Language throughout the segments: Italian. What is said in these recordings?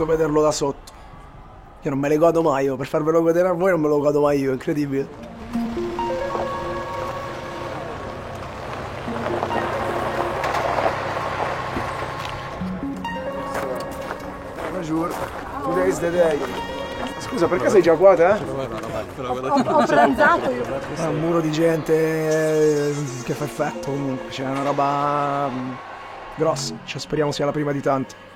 voluto vederlo da sotto. Io non me le godo mai io, per farvelo vedere a voi non me lo godo mai io, è incredibile. Scusa, perché sei già qua te? Ho, ho pranzato io. È un muro di gente eh, che fa effetto comunque, c'è una roba mm, grossa, cioè speriamo sia la prima di tante.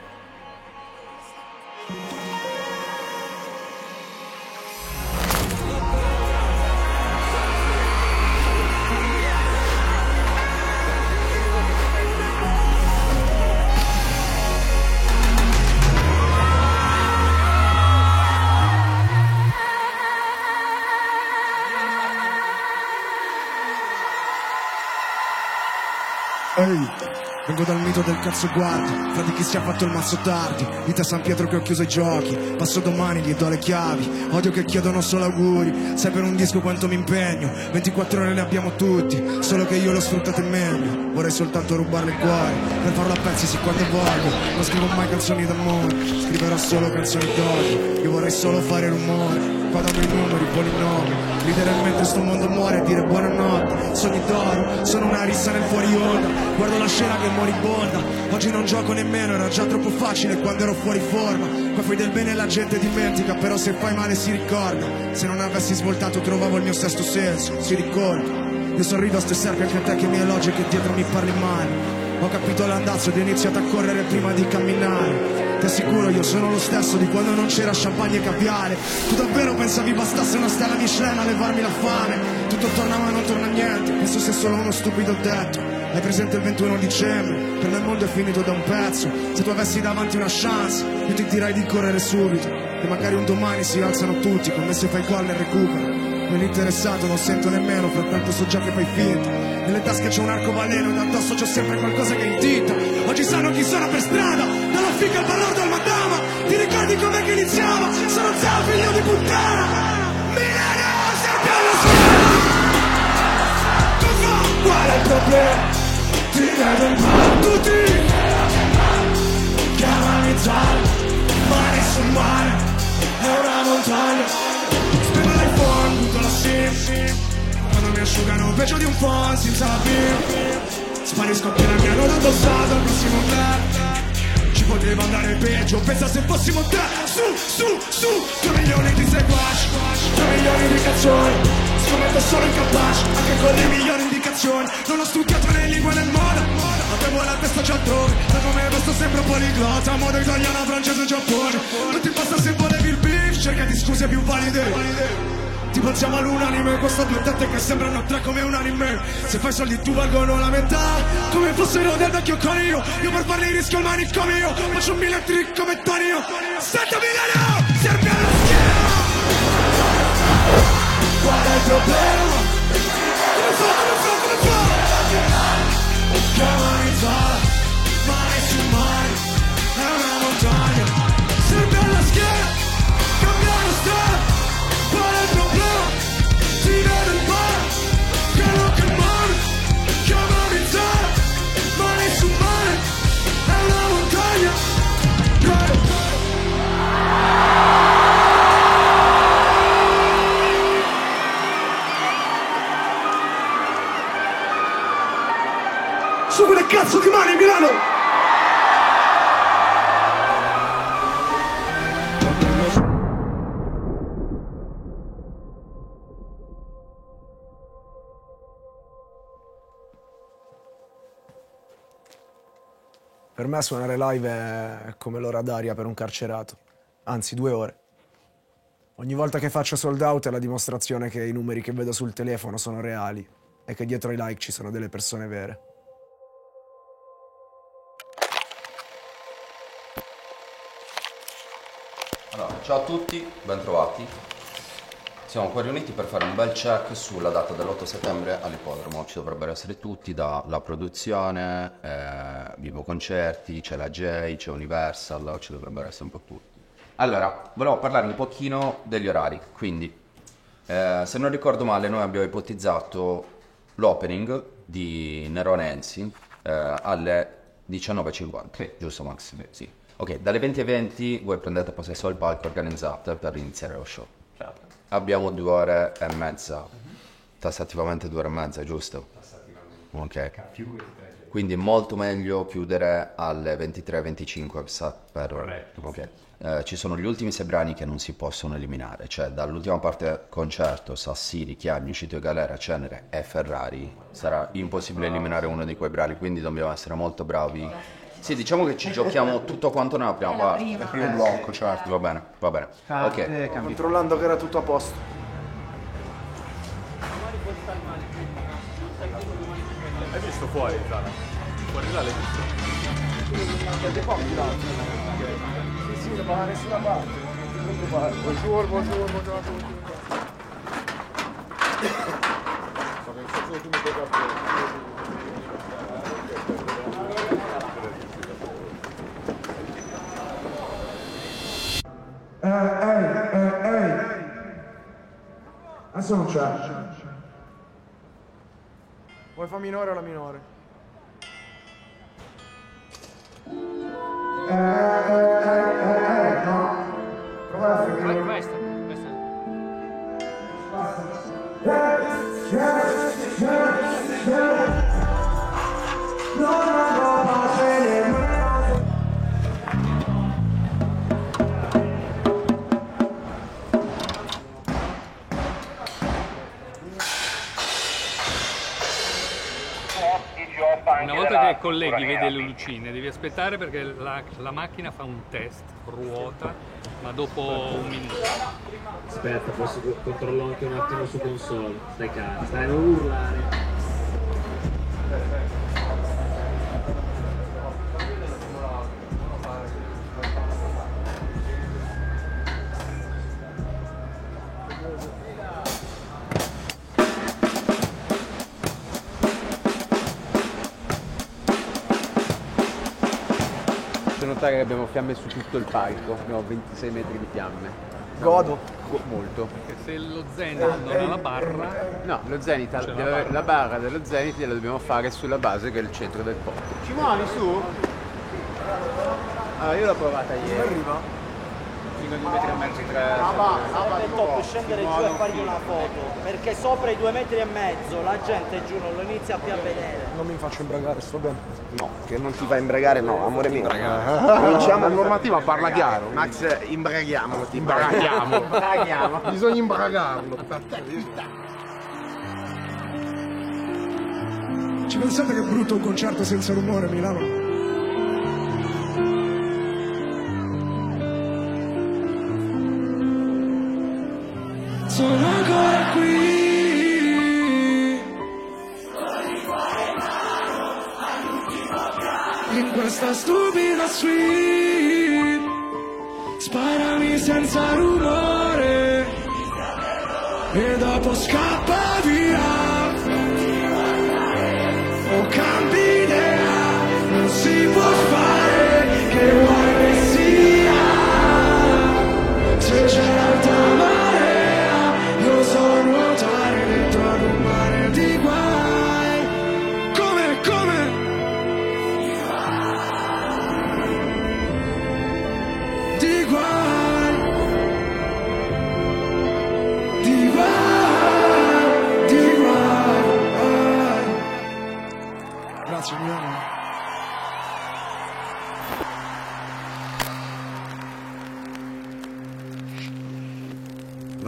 Del cazzo guardi Fra di chi si è fatto il mazzo tardi. Dite a San Pietro che ho chiuso i giochi Passo domani, gli do le chiavi. Odio che chiedono solo auguri Sai per un disco quanto mi impegno. 24 ore le abbiamo tutti Solo che io l'ho sfruttate meglio. Vorrei soltanto rubarle il cuore Per farlo a pezzi sì quando voglio. Non scrivo mai canzoni d'amore Scriverò solo canzoni d'odio. Io vorrei solo fare rumore Quadrano i numeri, buoni nomi. Ridere mentre sto mondo muore e dire buonanotte. Sogni d'oro, sono una rissa nel fuori onda. Guardo la scena che moribonda Oggi non gioco nemmeno, era già troppo facile quando ero fuori forma. Qua fai del bene la gente dimentica Però se fai male si ricorda. Se non avessi svoltato trovavo il mio sesto senso Si ricorda. Io sorrido a ste serve anche a te che mi elogi e che dietro mi parli male. Ho capito l'andazzo ed ho iniziato a correre prima di camminare Ti assicuro io sono lo stesso di quando non c'era champagne e caviale. Tu davvero pensavi bastasse una stella Michelin a levarmi la fame? Tutto torna ma non torna niente. Penso sia solo uno stupido detto. Hai presente il 21 dicembre? Per me il mondo è finito da un pezzo. Se tu avessi davanti una chance Io ti direi di correre subito. E magari un domani si alzano tutti Come se fai gol e recupero. Non interessato, non sento nemmeno, frattanto so già che fai finta. Nelle tasche c'è un arcobaleno ed addosso c'ho sempre qualcosa che intinta. Oggi sanno chi sono per strada, dalla fica al balordo al madama. Ti ricordi com'è che iniziava? Sono zio figlio di puttana. Milano, sempre allo schiena. Qual è il problema? Ti vedo in mano tutti. Chiamami Zara, mare sul mare, è una montagna. Spendo l'iPhone, butto la SIM Quando mi asciugano peggio di un phon senza la Sparisco appena mi hanno addossato al prossimo club Ci poteva andare peggio, pensa se fossimo te Su, su, su, due milioni di seguaci Due milioni di canzoni. Scommetto solo incapace, anche con le migliori indicazioni. Non ho studiato né lingua né moda Avevo la testa già altrove. Da come resto sempre poliglota Modo italiano, francese, giappone. Non ti basta se volevi il beef Cerca di scuse più valide ti pensiamo all'unanime Queste due tette che sembrano tre come un anime. Se fai soldi tu valgono la metà. Come fossero del vecchio conio Io per farli rischio il manicomio Faccio un mille trick come Tonio Sento Milano, serve allo schiena! Qual è il problema? Come fa, come fa, come fa? Cazzo di mani Milano! Per me suonare live è come l'ora d'aria per un carcerato, anzi due ore. Ogni volta che faccio sold out è la dimostrazione che i numeri che vedo sul telefono sono reali e che dietro ai like ci sono delle persone vere. Ciao a tutti, bentrovati. Siamo qua riuniti per fare un bel check sulla data dell'8 settembre all'ippodromo. Ci dovrebbero essere tutti, dalla produzione, eh, Vivo Concerti, c'è la J, c'è Universal, ci dovrebbero essere un po' tutti. Allora, volevo parlare un pochino degli orari. Quindi, eh, se non ricordo male, noi abbiamo ipotizzato l'opening di Nerone Enzi eh, alle 19.50. Giusto Max? Sì. Ok, dalle 20 alle 20 voi prendete possesso del palco organizzate per iniziare lo show. Certo. Abbiamo due ore e mezza, tassativamente due ore e mezza, giusto? Ok. Quindi è molto meglio chiudere alle 23-25 sa- per... Corretto. Ok. Eh, ci sono gli ultimi sei brani che non si possono eliminare, cioè dall'ultima parte concerto, Sassiri, Chiagni, Cito e Galera, Cenere e Ferrari, sarà impossibile eliminare uno di quei brani, quindi dobbiamo essere molto bravi. Sì, diciamo che ci giochiamo tutto quanto nella prima parte. Il primo blocco, certo. Va bene, va bene. Ok. Controllando che era tutto a posto. Hai visto fuori, Zara? Fuori là l'hai visto? Sì, sì, non va da nessuna parte. Buongiorno, buongiorno, buongiorno. Eh, Adesso non c'è. Vuoi fa minore o la minore? Eh, eh, eh, colleghi vede le lucine, devi aspettare perché la, la macchina fa un test, ruota, ma dopo un minuto. Aspetta, posso controllo anche un attimo su console. Stai calmo, stai non urlare. Faccio notare che abbiamo fiamme su tutto il palco, abbiamo 26 metri di fiamme. Godo. Go- Molto. Perché se lo Zenith non ha la barra, No, lo Zenith, la deve- barra. la barra dello Zenith gliela dobbiamo fare sulla base che è il centro del porto. Ci muovi su? Allora io l'ho provata ieri. Arriva. Fino a due metri e mezzo, tre. Sarebbe top scendere giù e fargli una foto, perché sopra i due metri e mezzo la gente giù non lo inizia più a vedere. Non mi faccio imbragare, sto bene. No, che non ti fa imbregare, no, amore mio. Cominciamo. La normativa parla chiaro. Max, imbraghiamolo. Ti imbraghiamo. Braghiamo. Bisogna imbragarlo. Ci pensate che è brutto un concerto senza rumore a Milano? Sono ancora qui. In questa stupida suite Sparami senza rumore. E dopo scappa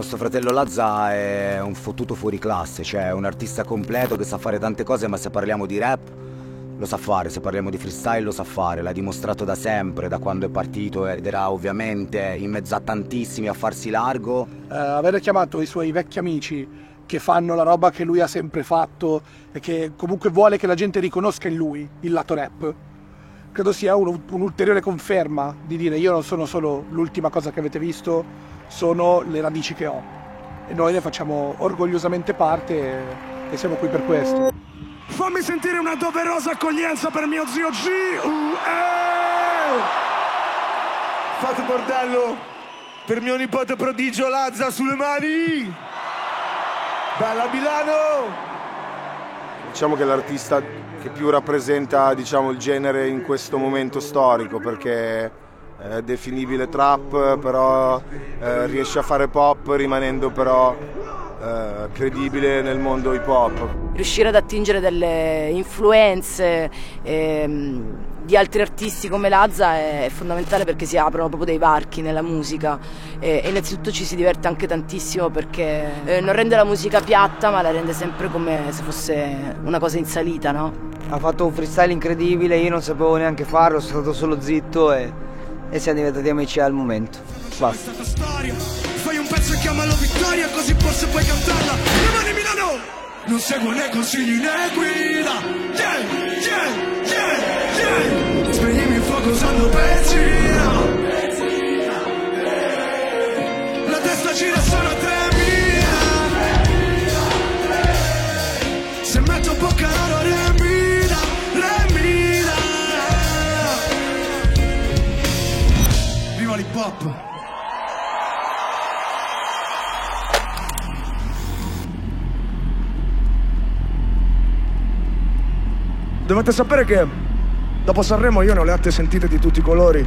Nostro fratello Lazza è un fottuto fuori classe, cioè un artista completo che sa fare tante cose, ma se parliamo di rap lo sa fare, se parliamo di freestyle lo sa fare, l'ha dimostrato da sempre, da quando è partito ed era ovviamente in mezzo a tantissimi a farsi largo. eh, avere chiamato i suoi vecchi amici che fanno la roba che lui ha sempre fatto e che comunque vuole che la gente riconosca in lui il lato rap, credo sia un- un'ulteriore conferma di dire io non sono solo l'ultima cosa che avete visto, sono le radici che ho. E noi ne facciamo orgogliosamente parte e, e siamo qui per questo. Fammi sentire una doverosa accoglienza per mio zio G. Uh! Fate bordello per mio nipote prodigio Lazza sulle mani. Bella Milano! Diciamo che è l'artista che più rappresenta diciamo, il genere in questo momento storico perché è definibile trap, però eh, riesce a fare pop rimanendo però eh, credibile nel mondo hip hop. Riuscire ad attingere delle influenze ehm, di altri artisti come Lazza è fondamentale perché si aprono proprio dei varchi nella musica e, e innanzitutto ci si diverte anche tantissimo perché eh, non rende la musica piatta ma la rende sempre come se fosse una cosa in salita, no? Ha fatto un freestyle incredibile, io non sapevo neanche farlo, sono stato solo zitto e, e siamo diventati amici al momento. Basta. Fai un pezzo e chiamalo vittoria così forse puoi cantarla Domani Milano Non seguo né consigli né guida Yeah, yeah, yeah, Spegnimi il fuoco usando benzina. La testa gira sono 3000 Se metto bocca loro remina, remina Viva l'hip hop. Dovete sapere che dopo Sanremo io ne ho le atte sentite di tutti i colori.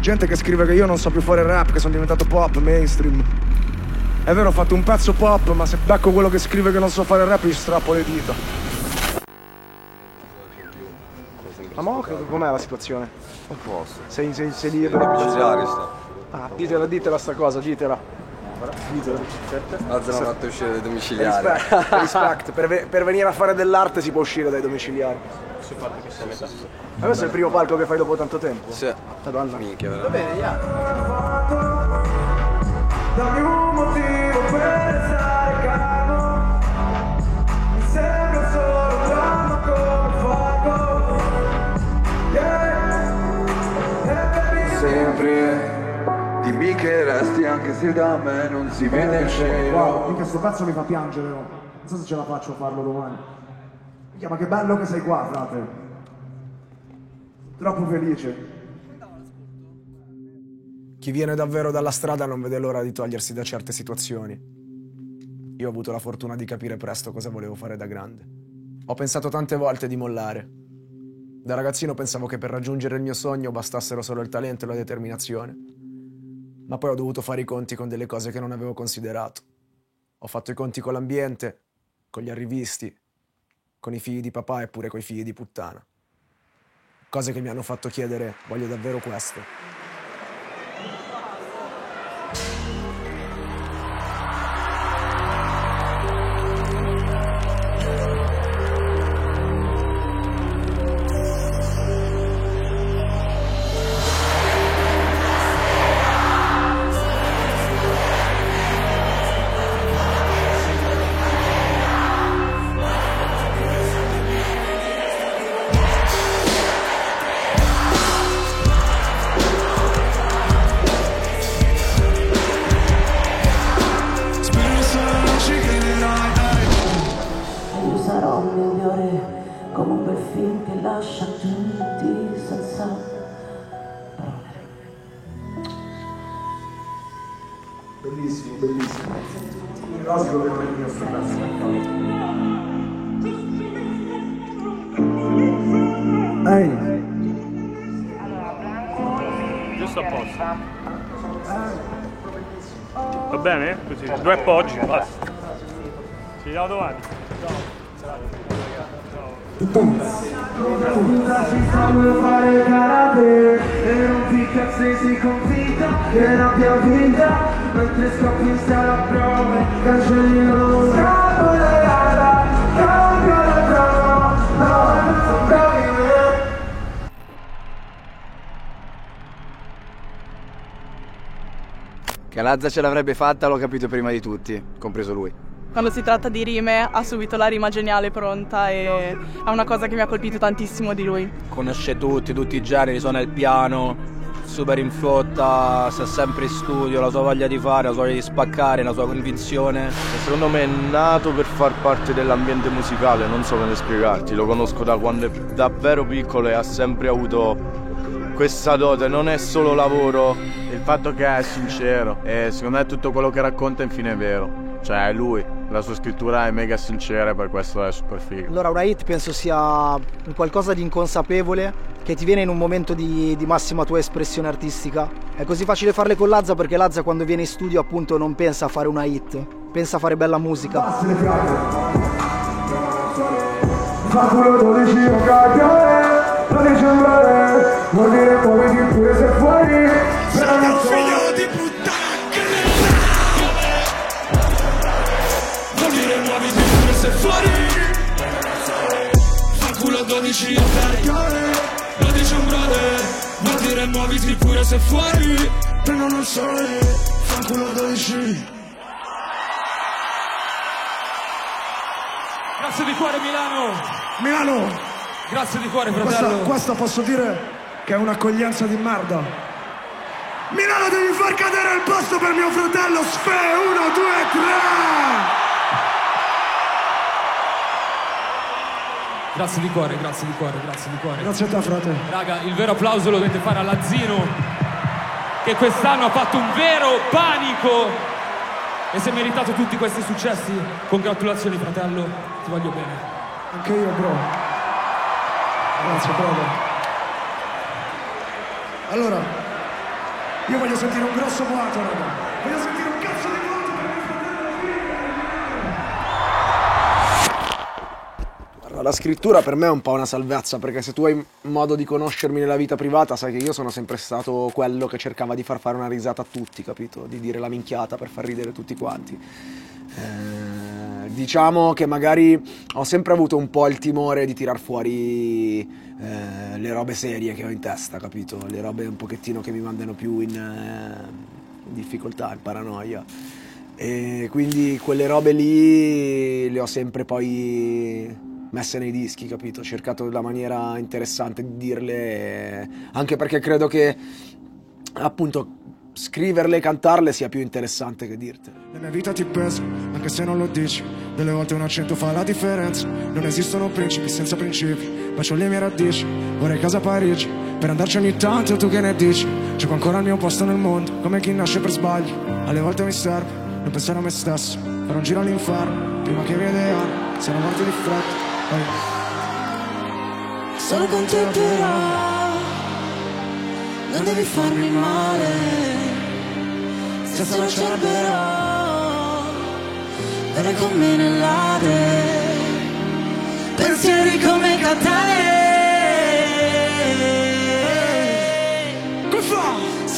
Gente che scrive che io non so più fare rap, che sono diventato pop, mainstream. È vero, ho fatto un pezzo pop, ma se becco quello che scrive che non so fare rap, gli strappo le dita. Ma mo com'è la situazione? A posto. Sei, sei, sei libero? Sta. Ah, ditela, ditela sta cosa, ditela. Ditela. Alza la fatto uscire dai domiciliari. Respect, respect. Per, per venire a fare dell'arte si può uscire dai domiciliari. Ma questo è il primo palco che fai dopo tanto tempo? Sì. Madonna. Minchia, Va bene, ya. Se da me non si vede il cielo Wow, mica sto pezzo mi fa piangere, no? Non so se ce la faccio a farlo domani. Minchia, ma che bello che sei qua, frate. Troppo felice. Chi viene davvero dalla strada non vede l'ora di togliersi da certe situazioni. Io ho avuto la fortuna di capire presto cosa volevo fare da grande. Ho pensato tante volte di mollare. Da ragazzino pensavo che per raggiungere il mio sogno bastassero solo il talento e la determinazione. Ma poi ho dovuto fare i conti con delle cose che non avevo considerato. Ho fatto i conti con l'ambiente, con gli arrivisti, con i figli di papà e pure con i figli di puttana. Cose che mi hanno fatto chiedere, voglio davvero questo? Sarò migliore come un bel film che lascia tutti senza Bellissimo, bellissimo. Rosico che non è mio sto pezzo. Ehi, Giusto a posto. Va bene? Così, due appoggi, basta. Ci vediamo domani. Volevo fare karate E non ti cazzessi convinta che l'abbia vinta Mentre scoppi in sala prove Cancellino Scappo le gara Cambio la trama No, non me Che Lazza ce l'avrebbe fatta l'ho capito prima di tutti, compreso lui. Quando si tratta di rime ha subito la rima geniale pronta e è una cosa che mi ha colpito tantissimo di lui. Conosce tutti, tutti i generi, suona il piano, super in flotta, sta sempre in studio, la sua voglia di fare, la sua voglia di spaccare, la sua convinzione. Secondo me è nato per far parte dell'ambiente musicale, non so come spiegarti, lo conosco da quando è davvero piccolo e ha sempre avuto questa dote, non è solo lavoro, il fatto che è sincero e secondo me tutto quello che racconta infine è vero. Cioè è lui, la sua scrittura è mega sincera e per questo è super figo. Allora una hit penso sia un qualcosa di inconsapevole che ti viene in un momento di, di massima tua espressione artistica. È così facile farle con Lazza perché Lazza quando viene in studio appunto non pensa a fare una hit, pensa a fare bella musica. Fa culo 12 non cagare, non dice un male, vuol dire muoviti pure se fuori, però non so. Fuori. Fa culo 12 a caricare Lo dice un brother Vuol dire muoviti pure se fuori. Prendo il sole, fa culo 12. Grazie di cuore Milano. Milano, Grazie di cuore questa, fratello. questa posso dire che è un'accoglienza di merda. Milano devi far cadere il posto per mio fratello. Sfe, 1, 2, 3! Grazie di cuore, grazie di cuore, grazie di cuore Grazie a te frate. Raga, il vero applauso lo dovete fare all'Azzino che quest'anno ha fatto un vero panico e si è meritato tutti questi successi. Congratulazioni fratello, ti voglio bene. Anche io bro. Grazie brother. Allora, io voglio sentire un grosso boato raga. Voglio sentire un cazzo La scrittura per me è un po' una salvezza, perché se tu hai modo di conoscermi nella vita privata, sai che io sono sempre stato quello che cercava di far fare una risata a tutti, capito? Di dire la minchiata per far ridere tutti quanti. Eh, diciamo che magari ho sempre avuto un po' il timore di tirar fuori eh, le robe serie che ho in testa, capito? Le robe un pochettino che mi mandano più in, eh, in difficoltà, in paranoia. E quindi quelle robe lì le ho sempre poi messe nei dischi, capito? Ho cercato la maniera interessante di dirle, eh, anche perché credo che appunto scriverle e cantarle sia più interessante che dirtele. La mia vita ti pesa, anche se non lo dici. Delle volte un accento fa la differenza. Non esistono principi senza principi. Bacio le mie radici, vorrei casa a Parigi. Per andarci ogni tanto, tu che ne dici? Gioco ancora il mio posto nel mondo, come chi nasce per sbaglio. Alle volte mi serve non pensare a me stesso. Fare un giro all'inferno, prima che i miei ideali siano morti di fretta. Sono con te però Non devi farmi male. Se solo cerberò Vieni con me nell'ade Pensieri come catane.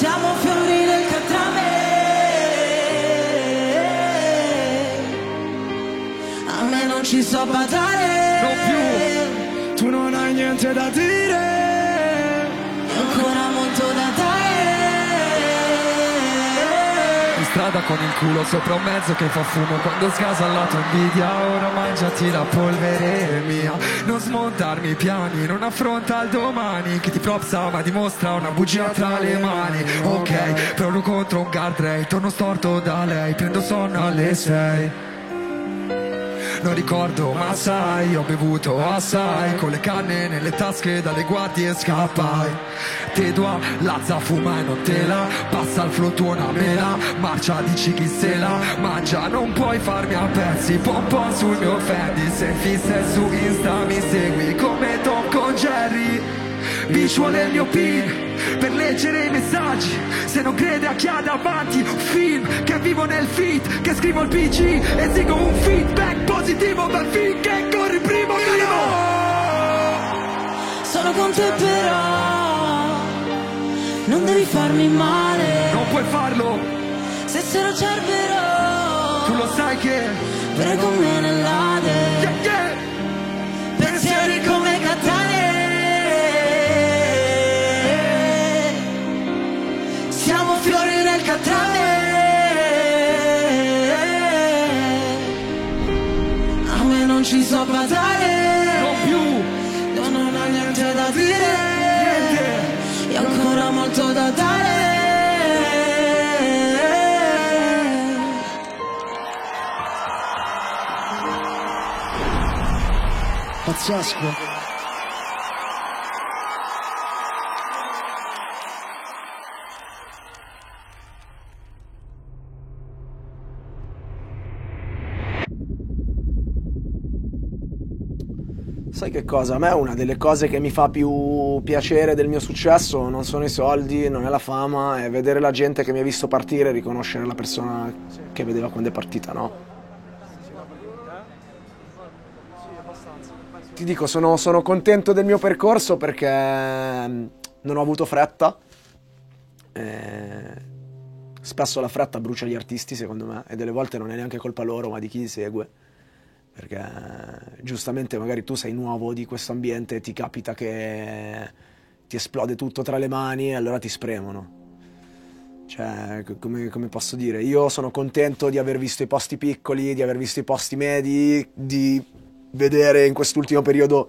Siamo fiori del catrame. A me non ci so badare Non più, tu non hai niente da dire. Ancora molto da dare In strada con il culo sopra un mezzo che fa fumo. Quando scasa la tua invidia Ora mangiati la polvere mia. Non smontarmi i piani Non affronta il domani. Chi ti propsa ma dimostra una bugia tra le mani. Ok, provo contro un guardrail Torno storto da lei. Prendo sonno alle sei non ricordo ma sai Ho bevuto assai. Con le canne nelle tasche Dalle guardie scappai. Te dois Lazza fuma e non te la Passa il flotto una mela. Marcia dici chi se la Mangia. Non puoi farmi a pezzi. Pom pom sul mio Fendi. Se fissa e su Insta mi segui Come Tom con Jerry Bitch vuole il mio pin per leggere i messaggi Se non crede a chi ha davanti Un film che vivo nel feed Che scrivo il PC Esigo un feedback positivo Per finché corri primo primo. Sono con te però Non devi farmi male. Non puoi farlo. Se se lo cerberò Tu lo sai che Prego me nell'ade Yeah, yeah. Pensieri come catane so badare Non più. Io non ho niente da dire. E ancora molto da dare. Pazzesco. Sai che cosa? A me una delle cose che mi fa più piacere del mio successo non sono i soldi, non è la fama, è vedere la gente che mi ha visto partire e riconoscere la persona che vedeva quando è partita, no? Ti dico, sono, sono contento del mio percorso perché mm, non ho avuto fretta. Eh, spesso la fretta brucia gli artisti, secondo me, e delle volte non è neanche colpa loro, ma di chi li segue perché giustamente magari tu sei nuovo di questo ambiente ti capita che ti esplode tutto tra le mani e allora ti spremono. Cioè, come, come, posso dire, io sono contento di aver visto i posti piccoli, di aver visto i posti medi, di vedere in quest'ultimo periodo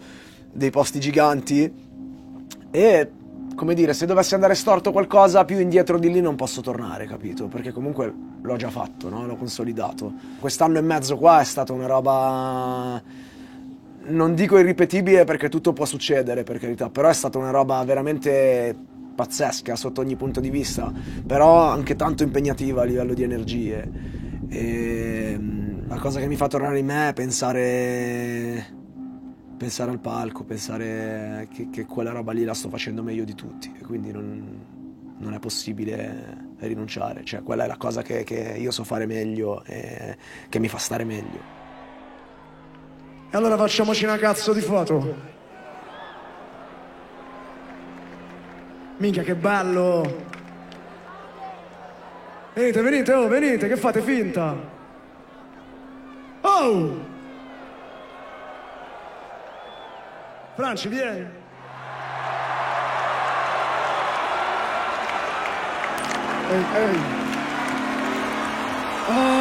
dei posti giganti e come dire, se dovessi andare storto qualcosa più indietro di lì non posso tornare, capito? Perché comunque l'ho già fatto, no? L'ho consolidato. Quest'anno e mezzo qua è stata una roba non dico irripetibile perché tutto può succedere, per carità, però è stata una roba veramente pazzesca sotto ogni punto di vista, però anche tanto impegnativa a livello di energie. E la cosa che mi fa tornare in me è pensare pensare al palco, pensare che, che, quella roba lì la sto facendo meglio di tutti e quindi non, non è possibile rinunciare, cioè quella è la cosa che, che io so fare meglio e che mi fa stare meglio. E allora facciamoci una cazzo di foto. Minchia che bello! Venite, venite, oh, venite, che fate finta? Oh! Franci, vieni. Ehi, ehi. Oh.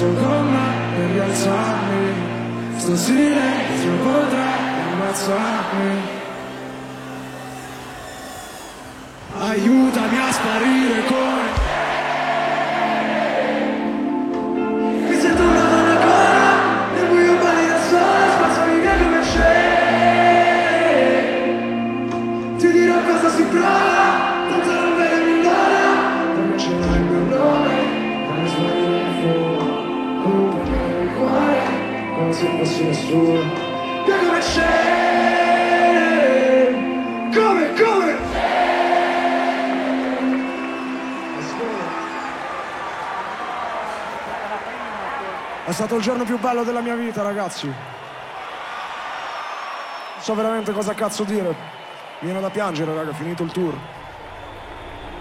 Penso con me per rialzarmi. Sto silenzio potrà ammazzarmi. Il giorno più bello della mia vita, ragazzi. Non so veramente cosa cazzo dire. Viene da piangere, raga, finito il tour.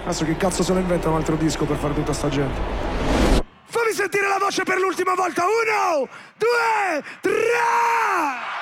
Adesso chi cazzo se lo inventa un altro disco per fare tutta sta gente? Fammi sentire la voce per l'ultima volta. Uno, due, tre!